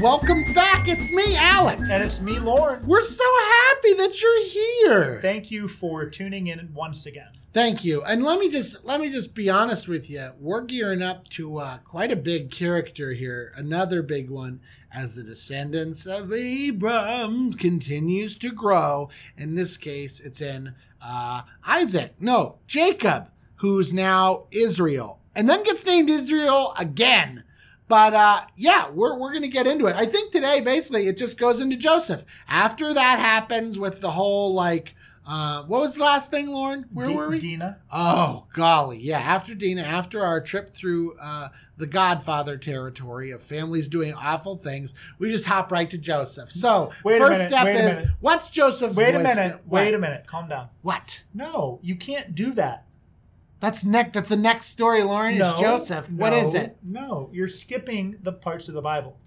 Welcome back. It's me, Alex. And it's me, Lauren. We're so happy that you're here. Thank you for tuning in once again. Thank you. And let me just let me just be honest with you. We're gearing up to uh, quite a big character here. Another big one as the descendants of Abram continues to grow. In this case, it's in uh, Isaac. No, Jacob, who's now Israel, and then gets named Israel again. But uh, yeah, we're, we're going to get into it. I think today, basically, it just goes into Joseph. After that happens with the whole, like, uh, what was the last thing, Lauren? Where D- were we? Dinah. Oh, golly. Yeah, after Dinah, after our trip through uh, the Godfather territory of families doing awful things, we just hop right to Joseph. So, Wait first minute, step is what's Joseph's Wait a voice- minute. What? Wait a minute. Calm down. What? No, you can't do that. That's next. That's the next story, Lauren. no, is Joseph. What no, is it? No, you're skipping the parts of the Bible.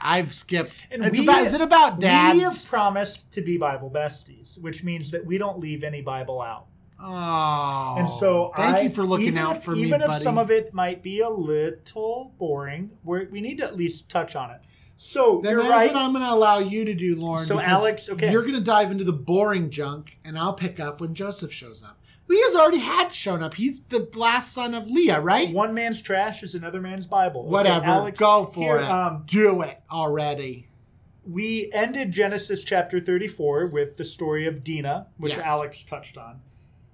I've skipped. And it's we- about. Is it about dads? We have promised to be Bible besties, which means that we don't leave any Bible out. Oh, And so, thank I- you for looking even out if- for me, Even if buddy. some of it might be a little boring, we're, we need to at least touch on it. So Then you're that's right. what I'm going to allow you to do, Lauren. So, Alex, okay. you're going to dive into the boring junk, and I'll pick up when Joseph shows up. Has already had shown up. He's the last son of Leah, right? One man's trash is another man's Bible. Okay, Whatever. Alex, Go for here, it. Um, do it already. we ended Genesis chapter 34 with the story of Dinah, which Yes. Alex touched on.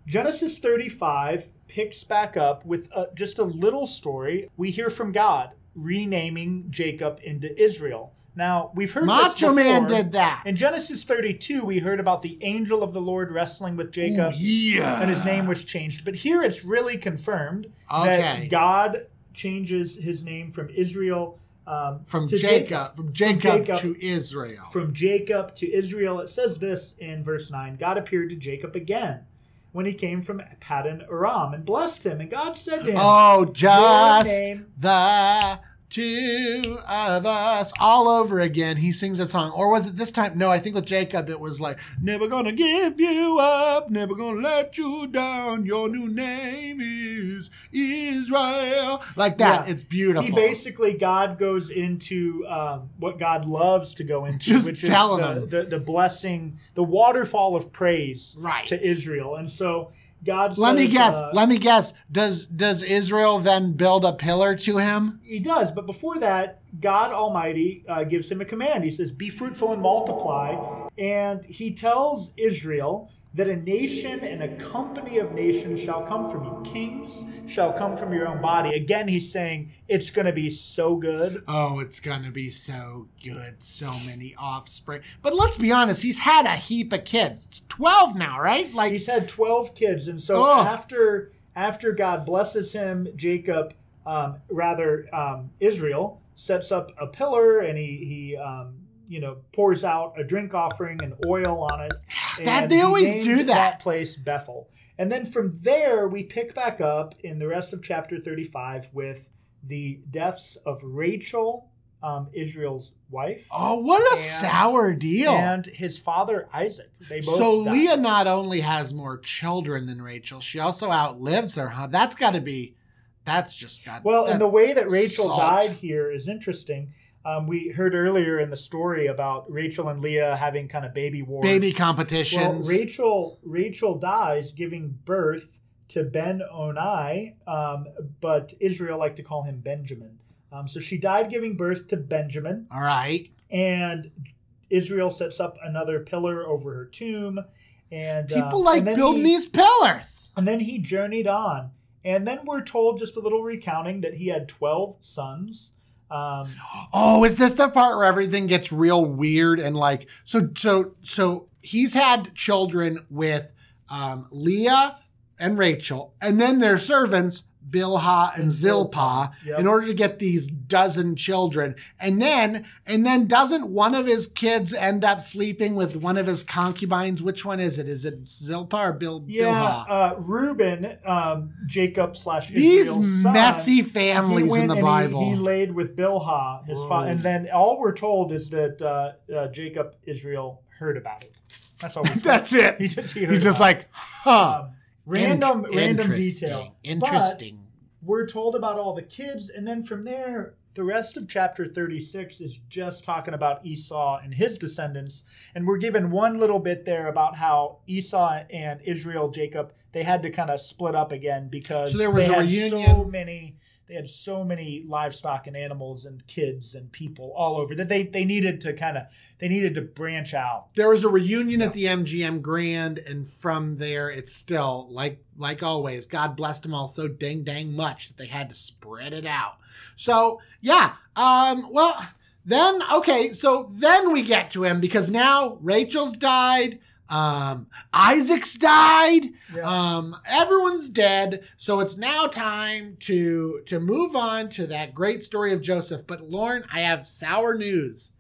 Genesis 35 picks back up with a, just a little story. We hear from God renaming Jacob into Israel. Now, we've heard Macho Man did that. In Genesis 32, we heard about the angel of the Lord wrestling with Jacob. Ooh, yeah. and his name was changed. But here it's really confirmed Okay. that God changes his name from Israel um, From to Jacob, from Jacob, Jacob. to Israel. From Jacob to Israel. It says this in verse 9 God appeared to Jacob again when he came from Paddan Aram and blessed him. And God said to him, oh, just the two of us all over again. He sings that song. Or was it this time? No, I think with Jacob it was like, Never gonna give you up, never gonna let you down. Your new name is Israel. Like that. Yeah. It's beautiful. He basically God goes into um, what God loves to go into, Just which is the, the the blessing, the waterfall of praise Right. to Israel. And so God let me guess. uh, let me guess. Does does Israel then build a pillar to him? He does, but before that, God Almighty uh, gives him a command. He says, Be fruitful and multiply. And he tells Israel that a nation and a company of nations shall come from you. Kings shall come from your own body. Again, he's saying it's going to be so good. Oh, it's gonna be so good. So many offspring. But let's be honest, he's had a heap of kids. It's twelve now, right? Like He's had 12 kids. And so Oh. after after God blesses him, Jacob, um, rather um, Israel, sets up a pillar and he, he um, you know, pours out a drink offering and oil on it. That- they always do that. place Bethel. And then from there, we pick back up in the rest of chapter 35 with the deaths of Rachel, um, Israel's wife, Oh, what a And- sour deal. and his father Isaac. They both so died. Leah not only has more children than Rachel, she also outlives her, huh? That's gotta be that's just got Well, that- and the way that Rachel salt. died here is interesting. Um, we heard earlier in the story about Rachel and Leah having kind of baby wars. baby Well, competitions. Rachel Rachel dies giving birth to Ben Onai, um, but Israel like to call him Benjamin. Um, so she died giving birth to Benjamin, All right. and Israel sets up another pillar over her tomb. And uh, People like and building he- these pillars. and then he journeyed on. And then we're told just a little recounting that he had 12 sons. Um, Oh, is this the part where everything gets real weird and like so so so he's had children with um, Leah and Rachel, and then their servants Bilhah and Zilpah, yep. in order to get these dozen children, and then and then doesn't one of his kids end up sleeping with one of his concubines? Which one is it? Is it Zilpah or Bil- yeah, Bilhah? uh, Reuben, um, Jacob slash These son, messy families in the and he- Bible. He, laid with Bilhah, his father, and then all we're told is that uh, uh, Jacob Israel heard about it. That's all. We're told. That's it. He just he just like, huh. Um, random Int- random interesting, detail. Interesting. But we're told about all the kids, and then from there, the rest of chapter 36 is just talking about Esau and his descendants. And we're given one little bit there about how Esau and Israel, Jacob, they had to kind of split up again because So there was a reunion. so many they had so many livestock and animals and kids and people all over that they, they needed to kind of they needed to branch out. There was a reunion at the MGM Grand, and from there, it's still like like always. God blessed them all so dang dang much that they had to spread it out. So yeah, um, well then okay, so then we get to him because now Rachel's died. Um, Isaac's died. Yeah. Um, everyone's dead. So it's now time to to move on to that great story of Joseph. But Lauren, I have sour news.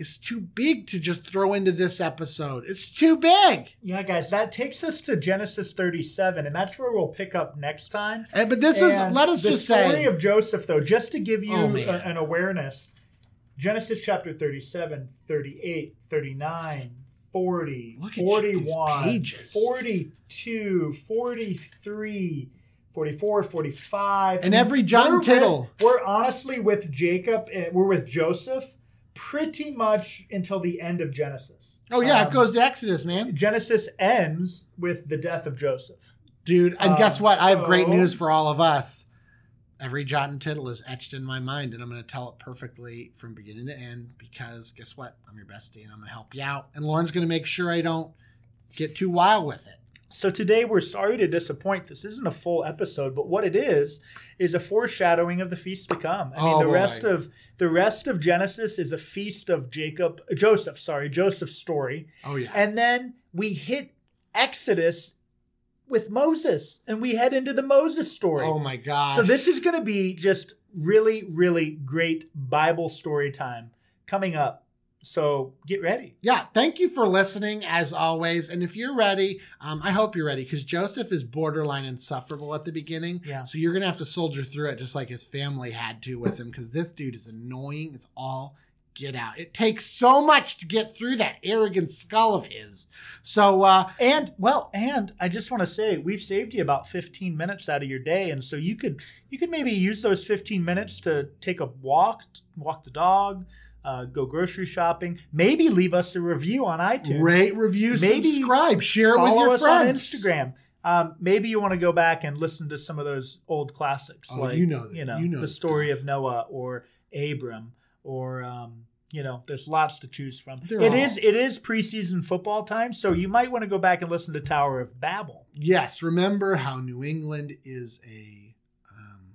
It's too big to just throw into this episode. It's too big. Yeah, guys, that takes us to Genesis 37, and that's where we'll pick up next time. And, but this is let us the just story say of Joseph, though, just to give you Oh, a- an awareness. Genesis chapter 37, 38, 39, 40, Look at these 41, pages. 42, 43, 44, 45. And every John we're with- we're honestly with Jacob, eh, we're with Joseph pretty much until the end of Genesis. Oh yeah, Um, it goes to Exodus, man. Genesis ends with the death of Joseph. Dude, and guess Um, what? I have great news for all of us. Every jot and tittle is etched in my mind, and I'm going to tell it perfectly from beginning to end because guess what? I'm your bestie, and I'm going to help you out. And Lauren's going to make sure I don't get too wild with it. So today we're sorry to disappoint. This isn't a full episode, but what it is is a foreshadowing of the feast to come. I mean, Oh, the boy. rest of the rest of Genesis is a feast of Jacob, Joseph, sorry, Joseph's story. Oh yeah. And then we hit Exodus with Moses and we head into the Moses story. oh my gosh. So this is going to be just really really great Bible story time coming up. So get ready. Yeah, thank you for listening as always. And if you're ready, um, I hope you're ready because Joseph is borderline insufferable at the beginning. Yeah. So you're gonna have to soldier through it just like his family had to with him because this dude is annoying as all get out. It takes so much to get through that arrogant skull of his. So uh, And well, and I just want to say we've saved you about 15 minutes out of your day, and so you could you could maybe use those 15 minutes to take a walk, walk the dog, uh, go grocery shopping, maybe leave us a review on iTunes, rate, review, Maybe subscribe, share it with your us friends on Instagram. Um, maybe you want to go back and listen to some of those old classics, Oh, like you know that- you know, you know the the story stuff. of Noah or Abram, or um, you know, there's lots to choose from. They're It all- is it is preseason football time, so you might want to go back and listen to Tower of Babel. Yes, remember how New England is a um,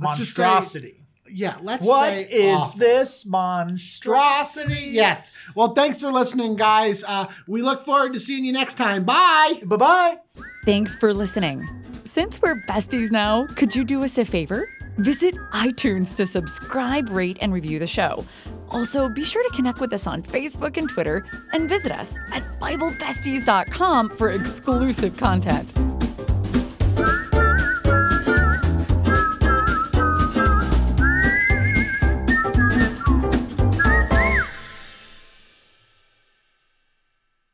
let's just say- Monstrosity. yeah, let's What say is awful. this monstrosity? Monstrosity. Yes. Well, thanks for listening, guys. Uh, we look forward to seeing you next time. Bye. Bye bye. Thanks for listening. Since we're besties now, could you do us a favor? Visit iTunes to subscribe, rate, and review the show. Also, be sure to connect with us on Facebook and Twitter and visit us at BibleBesties.com for exclusive content.